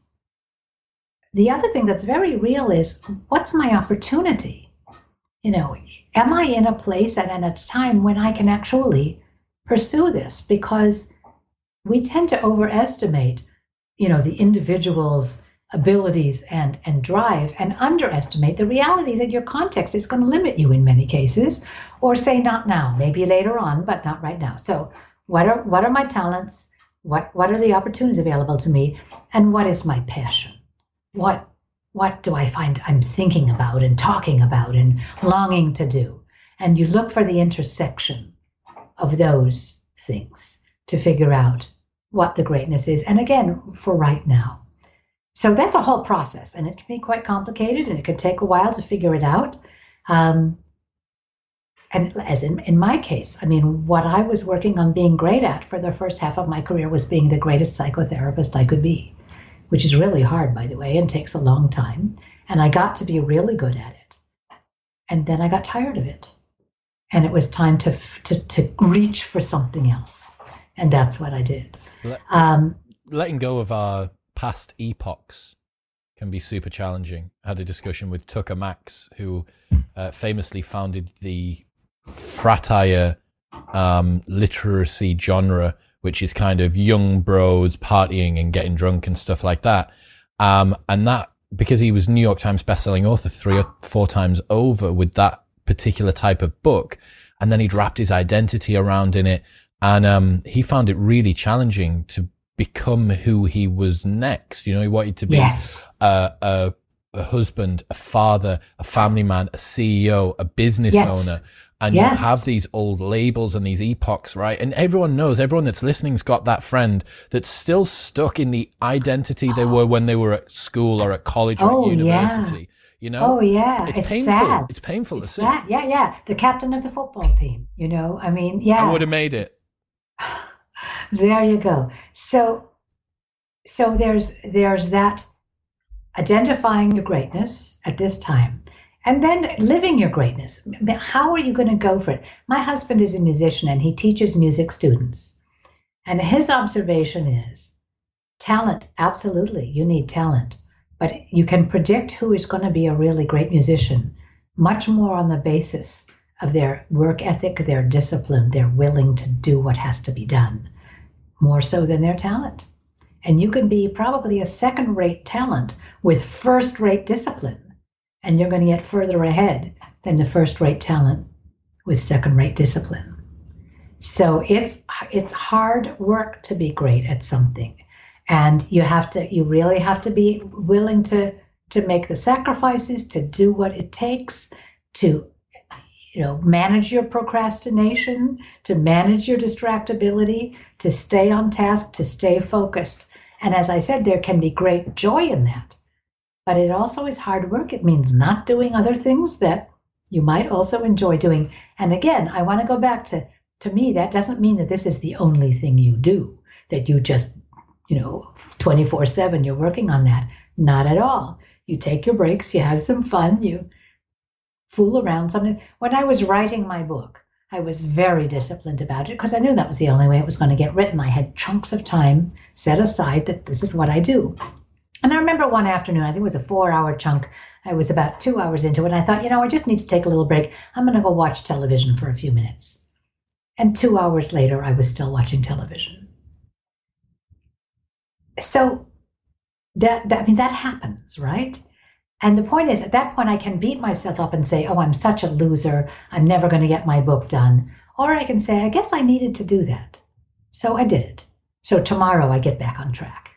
The other thing that's very real is what's my opportunity? You know, am I in a place and at a time when I can actually pursue this? Because we tend to overestimate, you know, the individual's abilities and and drive and underestimate the reality that your context is going to limit you in many cases or say not now maybe later on but not right now. So what are what are my talents? What what are the opportunities available to me? And what is my passion? What what do I find I'm thinking about and talking about and longing to do? And you look for the intersection of those things to figure out what the greatness is. And again, for right now. So that's a whole process, and it can be quite complicated and it can take a while to figure it out. Um, and as in, in my case, I mean, what I was working on being great at for the first half of my career was being the greatest psychotherapist I could be which is really hard, by the way, and takes a long time. And I got to be really good at it. And then I got tired of it. And it was time to, to, to reach for something else. And that's what I did. Let, um, letting go of our past epochs can be super challenging. I had a discussion with Tucker Max, who uh, famously founded the fratire um, literacy genre which is kind of young bros partying and getting drunk and stuff like that. Um, and that because he was New York Times bestselling author three or four times over with that particular type of book. And then he'd wrapped his identity around in it. And, um, he found it really challenging to become who he was next. You know, he wanted to be yes. a, a, a, husband, a father, a family man, a CEO, a business yes. owner. And yes. you have these old labels and these epochs, right? And everyone knows, everyone that's listening's got that friend that's still stuck in the identity they were when they were at school or at college or oh, at university. Yeah. You know? Oh yeah, it's, it's painful. Sad. It's painful it's to sad. see. Yeah, yeah. The captain of the football team. You know, I mean, yeah. I would have made it. There you go. So, so there's there's that identifying your greatness at this time, and then living your greatness. How are you going to go for it? My husband is a musician and he teaches music students, and his observation is, talent. Absolutely, you need talent, but you can predict who is going to be a really great musician much more on the basis of their work ethic, their discipline, they're willing to do what has to be done, more so than their talent. And you can be probably a second rate talent with first rate discipline, and you're going to get further ahead than the first rate talent with second rate discipline. So it's it's hard work to be great at something. And you have to you really have to be willing to to make the sacrifices, to do what it takes to you know, manage your procrastination, to manage your distractibility, to stay on task, to stay focused. And as I said, there can be great joy in that. But it also is hard work. It means not doing other things that you might also enjoy doing. And again, I want to go back to to me, that doesn't mean that this is the only thing you do, that you just, you know, 24 7, you're working on that. Not at all. You take your breaks, you have some fun, you fool around something. When I was writing my book, I was very disciplined about it because I knew that was the only way it was going to get written. I had chunks of time set aside that this is what I do. And I remember one afternoon, I think it was a four hour chunk. I was about two hours into it. And I thought, you know, I just need to take a little break. I'm going to go watch television for a few minutes. And two hours later, I was still watching television. So that, that I mean, that happens, right? And the point is, at that point, I can beat myself up and say, oh, I'm such a loser. I'm never going to get my book done. Or I can say, I guess I needed to do that. So I did it. So tomorrow I get back on track.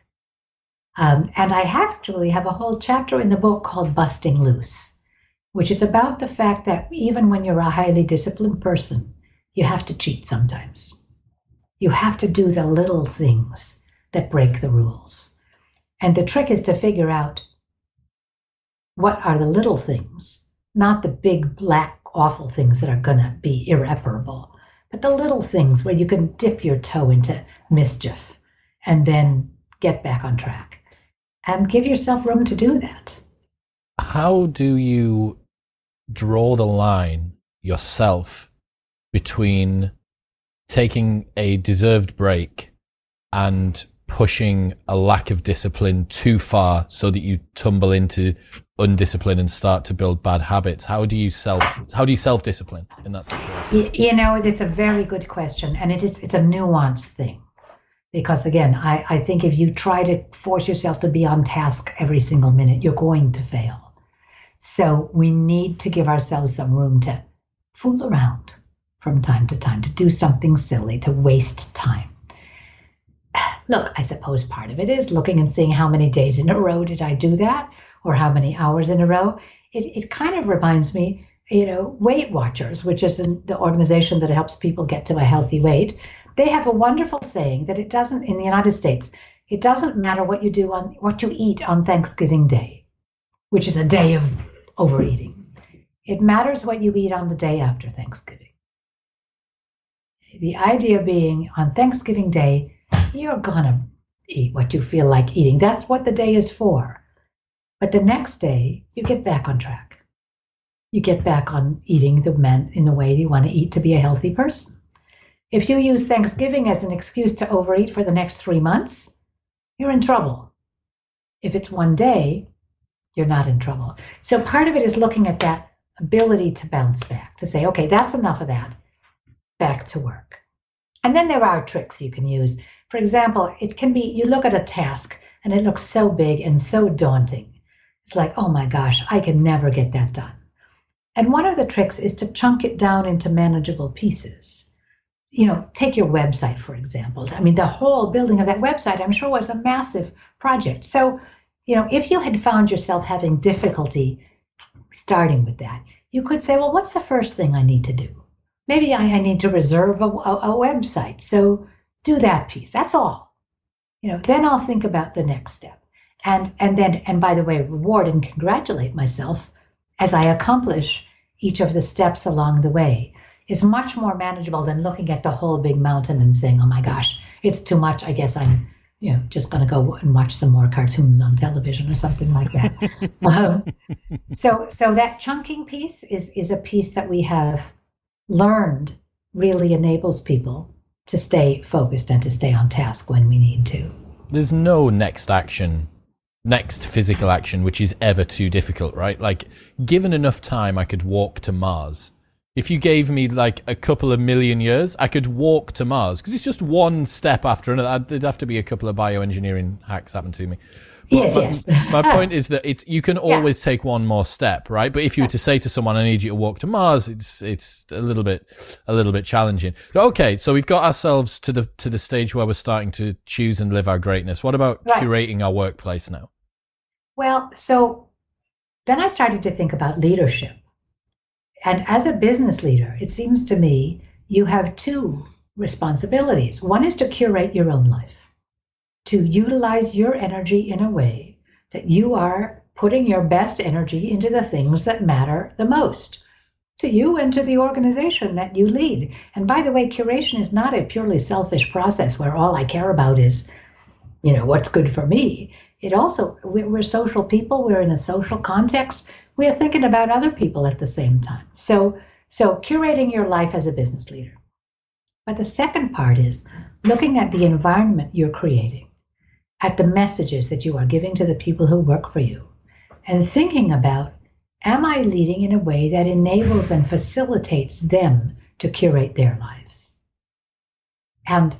Um, and I actually have a whole chapter in the book called Busting Loose, which is about the fact that even when you're a highly disciplined person, you have to cheat sometimes. You have to do the little things that break the rules. And the trick is to figure out what are the little things, not the big, black, awful things that are going to be irreparable, but the little things where you can dip your toe into mischief and then get back on track and give yourself room to do that. How do you draw the line yourself between taking a deserved break and pushing a lack of discipline too far so that you tumble into undiscipline and start to build bad habits? How do you self how do you self discipline in that situation? You know it's a very good question and it is it's a nuanced thing because again I, I think if you try to force yourself to be on task every single minute you're going to fail so we need to give ourselves some room to fool around from time to time to do something silly to waste time look i suppose part of it is looking and seeing how many days in a row did i do that or how many hours in a row. It, it kind of reminds me, you know, Weight Watchers, which is an, the organization that helps people get to a healthy weight. They have a wonderful saying that it doesn't, in the United States, it doesn't matter what you do on what you eat on Thanksgiving Day, which is a day of overeating. It matters what you eat on the day after Thanksgiving. The idea being on Thanksgiving Day, you're gonna eat what you feel like eating. That's what the day is for. But the next day, you get back on track. You get back on eating the men in the way you want to eat to be a healthy person. If you use Thanksgiving as an excuse to overeat for the next three months, you're in trouble. If it's one day, you're not in trouble. So part of it is looking at that ability to bounce back, to say, okay, that's enough of that, back to work. And then there are tricks you can use. For example, it can be you look at a task and it looks so big and so daunting. It's like, oh my gosh, I can never get that done. And one of the tricks is to chunk it down into manageable pieces. You know, take your website, for example. I mean, the whole building of that website, I'm sure, was a massive project. So, you know, if you had found yourself having difficulty starting with that, you could say, well, what's the first thing I need to do? Maybe I, I need to reserve a, a, a website. So do that piece. That's all. You know, then I'll think about the next step. And and then and by the way, reward and congratulate myself as I accomplish each of the steps along the way is much more manageable than looking at the whole big mountain and saying, "Oh my gosh, it's too much. I guess I'm, you know, just going to go and watch some more cartoons on television or something like that." um, so, so that chunking piece is is a piece that we have learned really enables people to stay focused and to stay on task when we need to. There's no next action, next physical action, which is ever too difficult, right? Like, given enough time, I could walk to Mars. If you gave me like a couple of million years, I could walk to Mars because it's just one step after another. There'd have to be a couple of bioengineering hacks happen to me. But, yes, yes. my point is that it's you can always yeah. take one more step, right? But if you were to say to someone, "I need you to walk to Mars," it's it's a little bit a little bit challenging. Okay, so we've got ourselves to the to the stage where we're starting to choose and live our greatness. What about right. curating our workplace now? Well, so then I started to think about leadership, and as a business leader, it seems to me you have two responsibilities. One is to curate your own life to utilize your energy in a way that you are putting your best energy into the things that matter the most to you and to the organization that you lead. And by the way, curation is not a purely selfish process where all I care about is, you know, what's good for me. It also, we're social people, we're in a social context, we're thinking about other people at the same time. So, so curating your life as a business leader. But the second part is looking at the environment you're creating at the messages that you are giving to the people who work for you and thinking about am I leading in a way that enables and facilitates them to curate their lives? And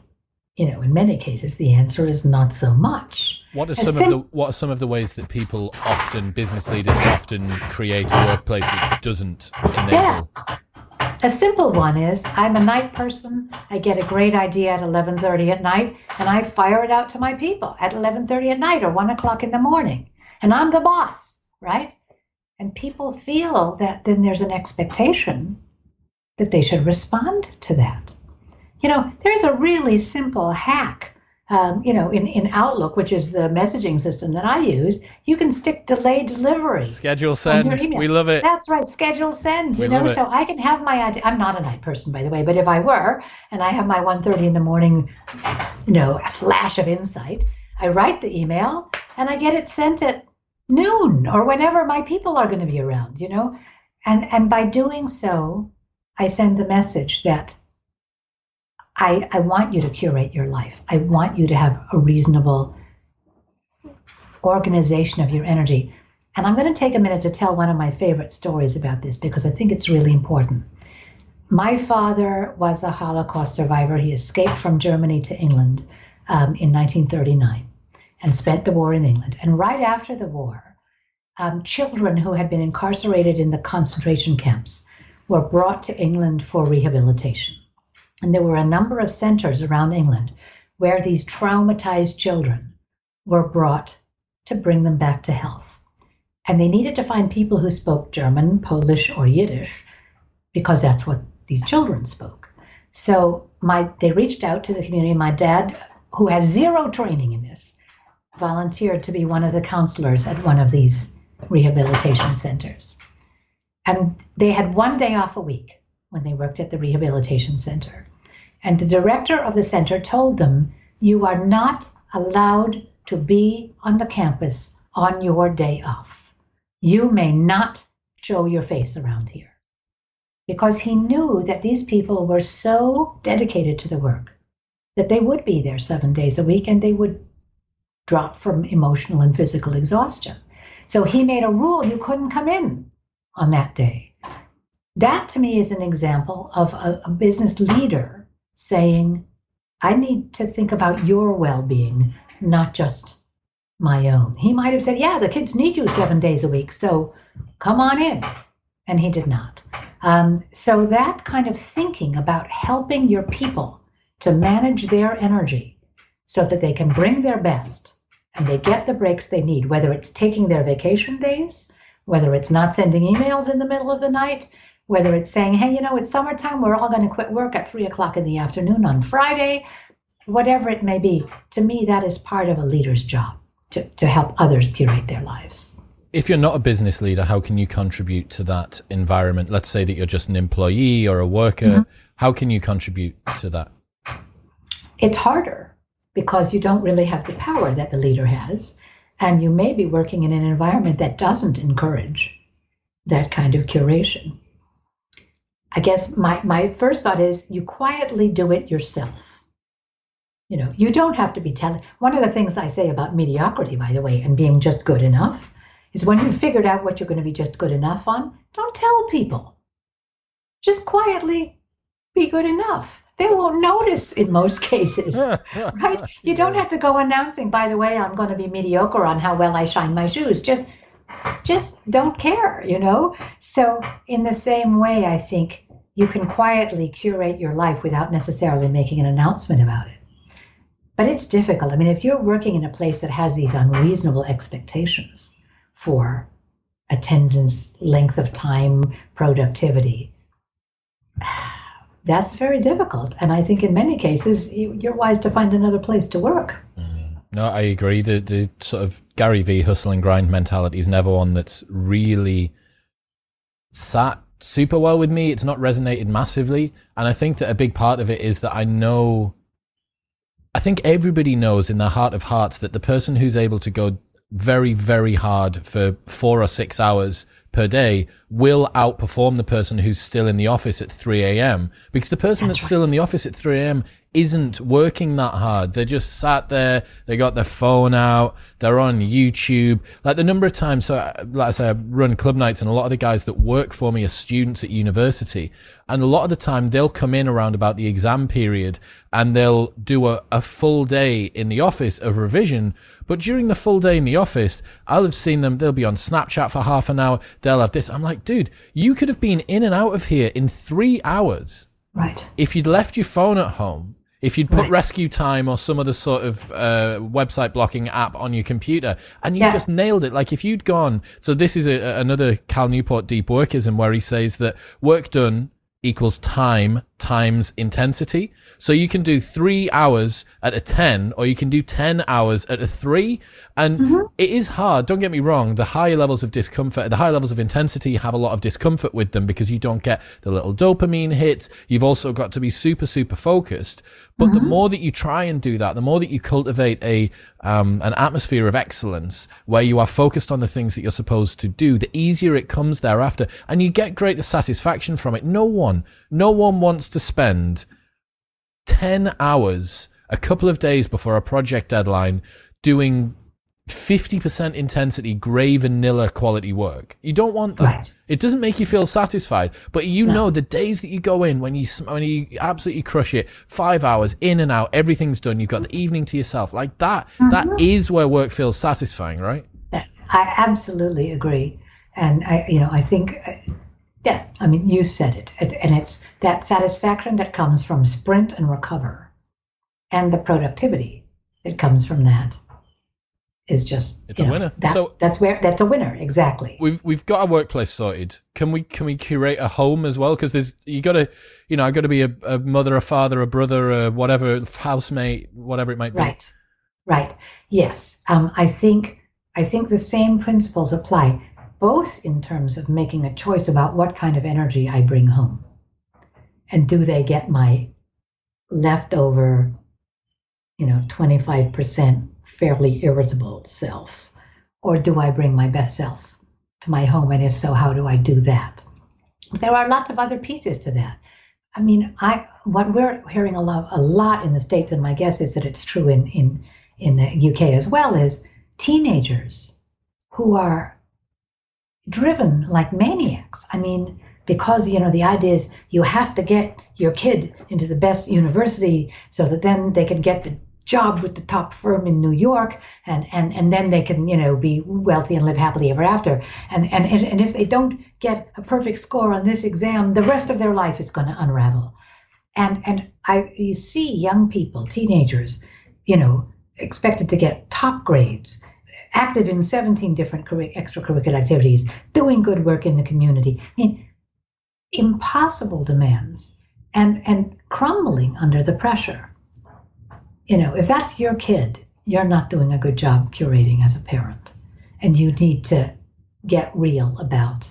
you know, in many cases, the answer is not so much. What are some sim- of the what are some of the ways that people often, business leaders often create a workplace that doesn't enable? Yeah. A simple one is I'm a night person. I get a great idea at 11:30 at night, and I fire it out to my people at 11:30 at night or one o'clock in the morning, and I'm the boss, right? And people feel that then there's an expectation that they should respond to that. You know, there's a really simple hack um, you know, in, in Outlook, which is the messaging system that I use, you can stick delayed delivery. Schedule send. We love it. That's right. Schedule send. We you know, so I can have my idea. I'm not a night person, by the way, but if I were, and I have my 1.30 in the morning, you know, flash of insight, I write the email and I get it sent at noon or whenever my people are going to be around, you know? And, and by doing so, I send the message that I, I want you to curate your life. I want you to have a reasonable organization of your energy. And I'm going to take a minute to tell one of my favorite stories about this because I think it's really important. My father was a Holocaust survivor. He escaped from Germany to England um, in 1939 and spent the war in England. And right after the war, um, children who had been incarcerated in the concentration camps were brought to England for rehabilitation. And there were a number of centers around England where these traumatized children were brought to bring them back to health. And they needed to find people who spoke German, Polish, or Yiddish because that's what these children spoke. So my they reached out to the community. My dad, who had zero training in this, volunteered to be one of the counselors at one of these rehabilitation centers. And they had one day off a week when they worked at the rehabilitation center. And the director of the center told them, You are not allowed to be on the campus on your day off. You may not show your face around here. Because he knew that these people were so dedicated to the work that they would be there seven days a week and they would drop from emotional and physical exhaustion. So he made a rule you couldn't come in on that day. That to me is an example of a, a business leader saying, I need to think about your well being, not just my own. He might have said, Yeah, the kids need you seven days a week, so come on in. And he did not. Um, so, that kind of thinking about helping your people to manage their energy so that they can bring their best and they get the breaks they need, whether it's taking their vacation days, whether it's not sending emails in the middle of the night, whether it's saying, hey, you know, it's summertime, we're all going to quit work at three o'clock in the afternoon on Friday, whatever it may be. To me, that is part of a leader's job to, to help others curate their lives. If you're not a business leader, how can you contribute to that environment? Let's say that you're just an employee or a worker. Mm-hmm. How can you contribute to that? It's harder because you don't really have the power that the leader has. And you may be working in an environment that doesn't encourage that kind of curation. I guess my, my first thought is you quietly do it yourself. You know, you don't have to be telling. One of the things I say about mediocrity, by the way, and being just good enough is when you've figured out what you're going to be just good enough on, don't tell people. Just quietly be good enough. They won't notice in most cases, right? You don't have to go announcing, by the way, I'm going to be mediocre on how well I shine my shoes. Just just don't care, you know? So, in the same way, I think you can quietly curate your life without necessarily making an announcement about it. But it's difficult. I mean, if you're working in a place that has these unreasonable expectations for attendance, length of time, productivity, that's very difficult. And I think in many cases, you're wise to find another place to work. Mm. No, I agree. The the sort of Gary V hustle and grind mentality is never one that's really sat super well with me. It's not resonated massively. And I think that a big part of it is that I know, I think everybody knows in their heart of hearts that the person who's able to go very, very hard for four or six hours per day will outperform the person who's still in the office at 3 a.m. because the person that's, that's right. still in the office at 3 a.m isn't working that hard. They're just sat there. They got their phone out. They're on YouTube. Like the number of times, so uh, like I say, I run club nights and a lot of the guys that work for me are students at university. And a lot of the time they'll come in around about the exam period and they'll do a, a full day in the office of revision. But during the full day in the office, I'll have seen them. They'll be on Snapchat for half an hour. They'll have this. I'm like, dude, you could have been in and out of here in three hours. Right. If you'd left your phone at home if you'd put right. Rescue Time or some other sort of uh, website blocking app on your computer and you yeah. just nailed it, like if you'd gone, so this is a, another Cal Newport deep workism where he says that work done equals time times intensity. So you can do three hours at a 10 or you can do 10 hours at a three. And mm-hmm. it is hard. Don't get me wrong. The higher levels of discomfort, the higher levels of intensity have a lot of discomfort with them because you don't get the little dopamine hits. You've also got to be super, super focused. But mm-hmm. the more that you try and do that, the more that you cultivate a, um, an atmosphere of excellence where you are focused on the things that you're supposed to do, the easier it comes thereafter. And you get greater satisfaction from it. No one, no one wants to spend 10 hours a couple of days before a project deadline doing 50% intensity, grey vanilla quality work. You don't want that. Right. It doesn't make you feel satisfied, but you no. know the days that you go in when you, when you absolutely crush it, five hours in and out, everything's done. You've got the evening to yourself like that. Mm-hmm. that is where work feels satisfying, right? I absolutely agree. And I, you know, I think uh, yeah, I mean, you said it. It's, and it's that satisfaction that comes from sprint and recover and the productivity that comes from that is just it's a know, winner. That's, so that's where that's a winner exactly. We've we've got our workplace sorted. Can we can we curate a home as well? Because there's you got to you know I got to be a, a, mother, a father, a brother, a whatever housemate, whatever it might be. Right, right. Yes, um, I think I think the same principles apply both in terms of making a choice about what kind of energy I bring home. And do they get my leftover, you know, 25% fairly irritable self? Or do I bring my best self to my home? And if so, how do I do that? There are lots of other pieces to that. I mean, I what we're hearing a lot, a lot in the states, and my guess is that it's true in in in the UK as well, is teenagers who are driven like maniacs. I mean, because you know the idea is you have to get your kid into the best university so that then they can get the job with the top firm in New York and and and then they can you know be wealthy and live happily ever after. And and and if they don't get a perfect score on this exam the rest of their life is going to unravel. And and I you see young people teenagers you know expected to get top grades active in 17 different extracurricular activities doing good work in the community. I mean impossible demands and and crumbling under the pressure you know, if that's your kid, you're not doing a good job curating as a parent. And you need to get real about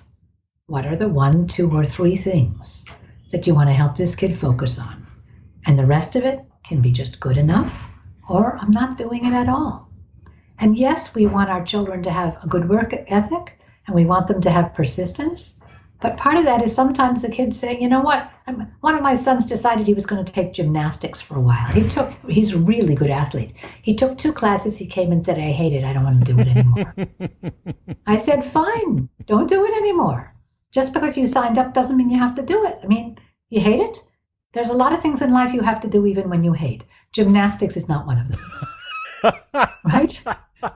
what are the one, two, or three things that you want to help this kid focus on. And the rest of it can be just good enough, or I'm not doing it at all. And yes, we want our children to have a good work ethic and we want them to have persistence. But part of that is sometimes the kids saying, you know what? I'm, one of my sons decided he was going to take gymnastics for a while. He took, he's a really good athlete. He took two classes. He came and said, I hate it. I don't want to do it anymore. I said, fine, don't do it anymore. Just because you signed up doesn't mean you have to do it. I mean, you hate it? There's a lot of things in life you have to do even when you hate. Gymnastics is not one of them. right?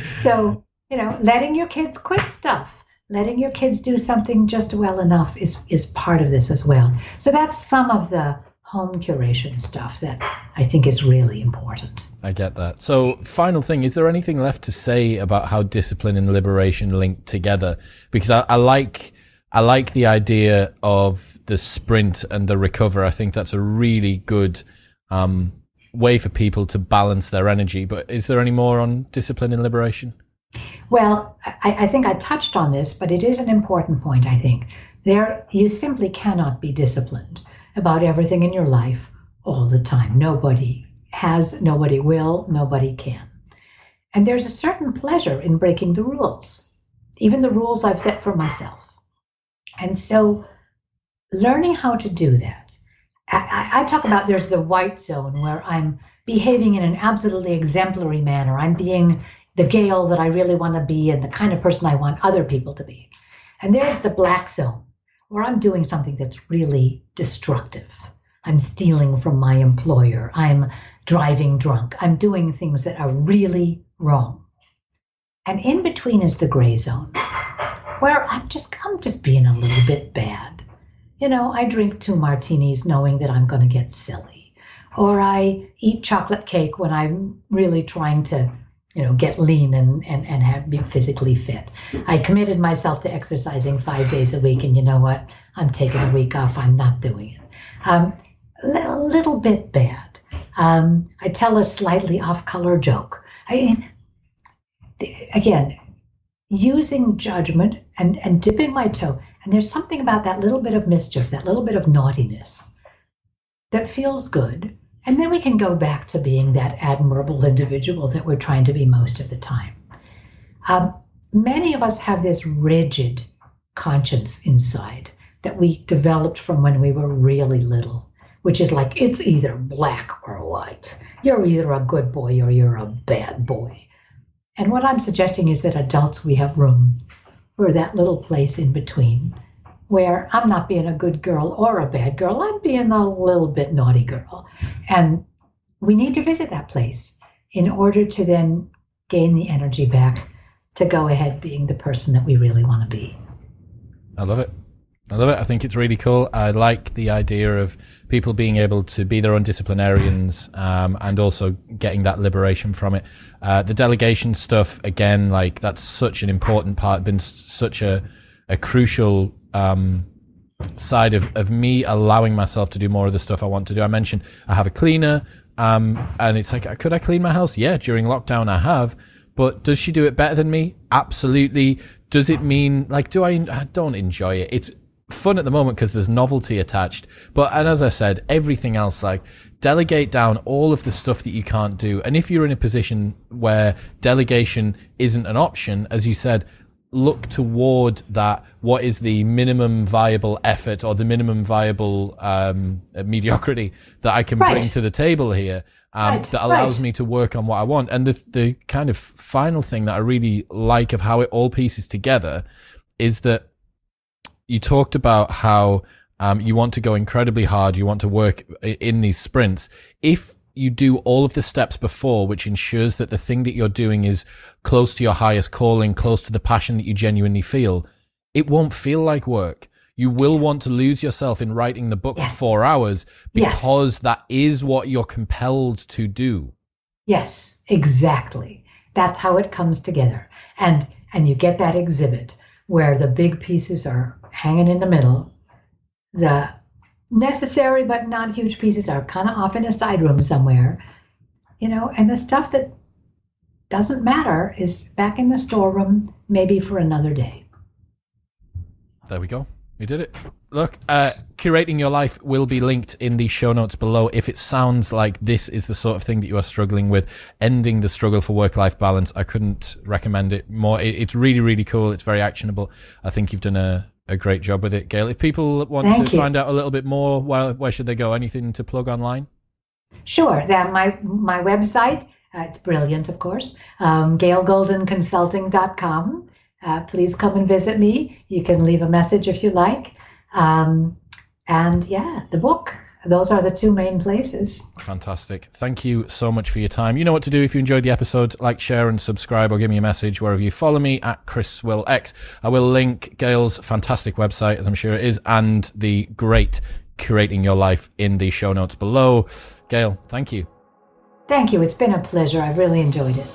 so, you know, letting your kids quit stuff letting your kids do something just well enough is is part of this as well. So that's some of the home curation stuff that I think is really important. I get that. So, final thing, is there anything left to say about how discipline and liberation link together? Because I, I like I like the idea of the sprint and the recover. I think that's a really good um, way for people to balance their energy. But is there any more on discipline and liberation? Well, I, I, think I touched on this, but it is an important point, I think. There, you simply cannot be disciplined about everything in your life all the time. Nobody has, nobody will, nobody can. And there's a certain pleasure in breaking the rules, even the rules I've set for myself. And so, learning how to do that, I, I talk about there's the white zone where I'm behaving in an absolutely exemplary manner. I'm being the Gail that I really want to be and the kind of person I want other people to be. And there's the black zone where I'm doing something that's really destructive. I'm stealing from my employer. I'm driving drunk. I'm doing things that are really wrong. And in between is the gray zone where I'm just I'm just being a little bit bad. You know, I drink two martinis knowing that I'm going to get silly. Or I eat chocolate cake when I'm really trying to you know, get lean and, and, and have, be physically fit. I committed myself to exercising five days a week, and you know what? I'm taking a week off. I'm not doing it. Um, a little bit bad. Um, I tell a slightly off color joke. I, again, using judgment and, and dipping my toe. And there's something about that little bit of mischief, that little bit of naughtiness that feels good and then we can go back to being that admirable individual that we're trying to be most of the time. Um, many of us have this rigid conscience inside that we developed from when we were really little, which is like it's either black or white. You're either a good boy or you're a bad boy. And what I'm suggesting is that adults, we have room for that little place in between where I'm not being a good girl or a bad girl. I'm being a little bit naughty girl. And we need to visit that place in order to then gain the energy back to go ahead being the person that we really want to be. I love it. I love it. I think it's really cool. I like the idea of people being able to be their own disciplinarians um, and also getting that liberation from it. Uh, the delegation stuff, again, like that's such an important part, been such a, a crucial um, side of, of me allowing myself to do more of the stuff I want to do. I mentioned I have a cleaner, um, and it's like, could I clean my house? Yeah, during lockdown I have, but does she do it better than me? Absolutely. Does it mean like, do I, I don't enjoy it? It's fun at the moment because there's novelty attached. But, and as I said, everything else, like delegate down all of the stuff that you can't do. And if you're in a position where delegation isn't an option, as you said, look toward that what is the minimum viable effort or the minimum viable um, mediocrity that I can right. bring to the table here um, right. that allows right. me to work on what I want. And the the kind of final thing that I really like of how it all pieces together is that you talked about how um, you want to go incredibly hard. You want to work in these sprints. If you do all of the steps before, which ensures that the thing that you're doing is close to your highest calling, close to the passion that you genuinely feel, it won't feel like work. You will want to lose yourself in writing the book yes. for four hours because yes. that is what you're compelled to do. Yes, exactly. That's how it comes together. And and you get that exhibit where the big pieces are hanging in the middle. The necessary but not huge pieces are kind of off in a side room somewhere, you know, and the stuff that doesn't matter is back in the storeroom, maybe for another day. There we go. We did it. Look, uh, curating your life will be linked in the show notes below. If it sounds like this is the sort of thing that you are struggling with, ending the struggle for work-life balance, I couldn't recommend it more. it's really, really cool. It's very actionable. I think you've done a, a great job with it, Gail. If people want Thank to you. find out a little bit more, where, where should they go? Anything to plug online? Sure. My my website. Uh, it's brilliant, of course. Um, GailGoldenConsulting.com. Uh, please come and visit me. You can leave a message if you like. Um, and yeah, the book. Those are the two main places. Fantastic. Thank you so much for your time. You know what to do if you enjoyed the episode. Like, share, and subscribe, or give me a message wherever you follow me at Chris Will X. I will link Gail's fantastic website, as I'm sure it is, and the great Curating Your Life in the show notes below. Gail, thank you. Thank you. It's been a pleasure. I've really enjoyed it.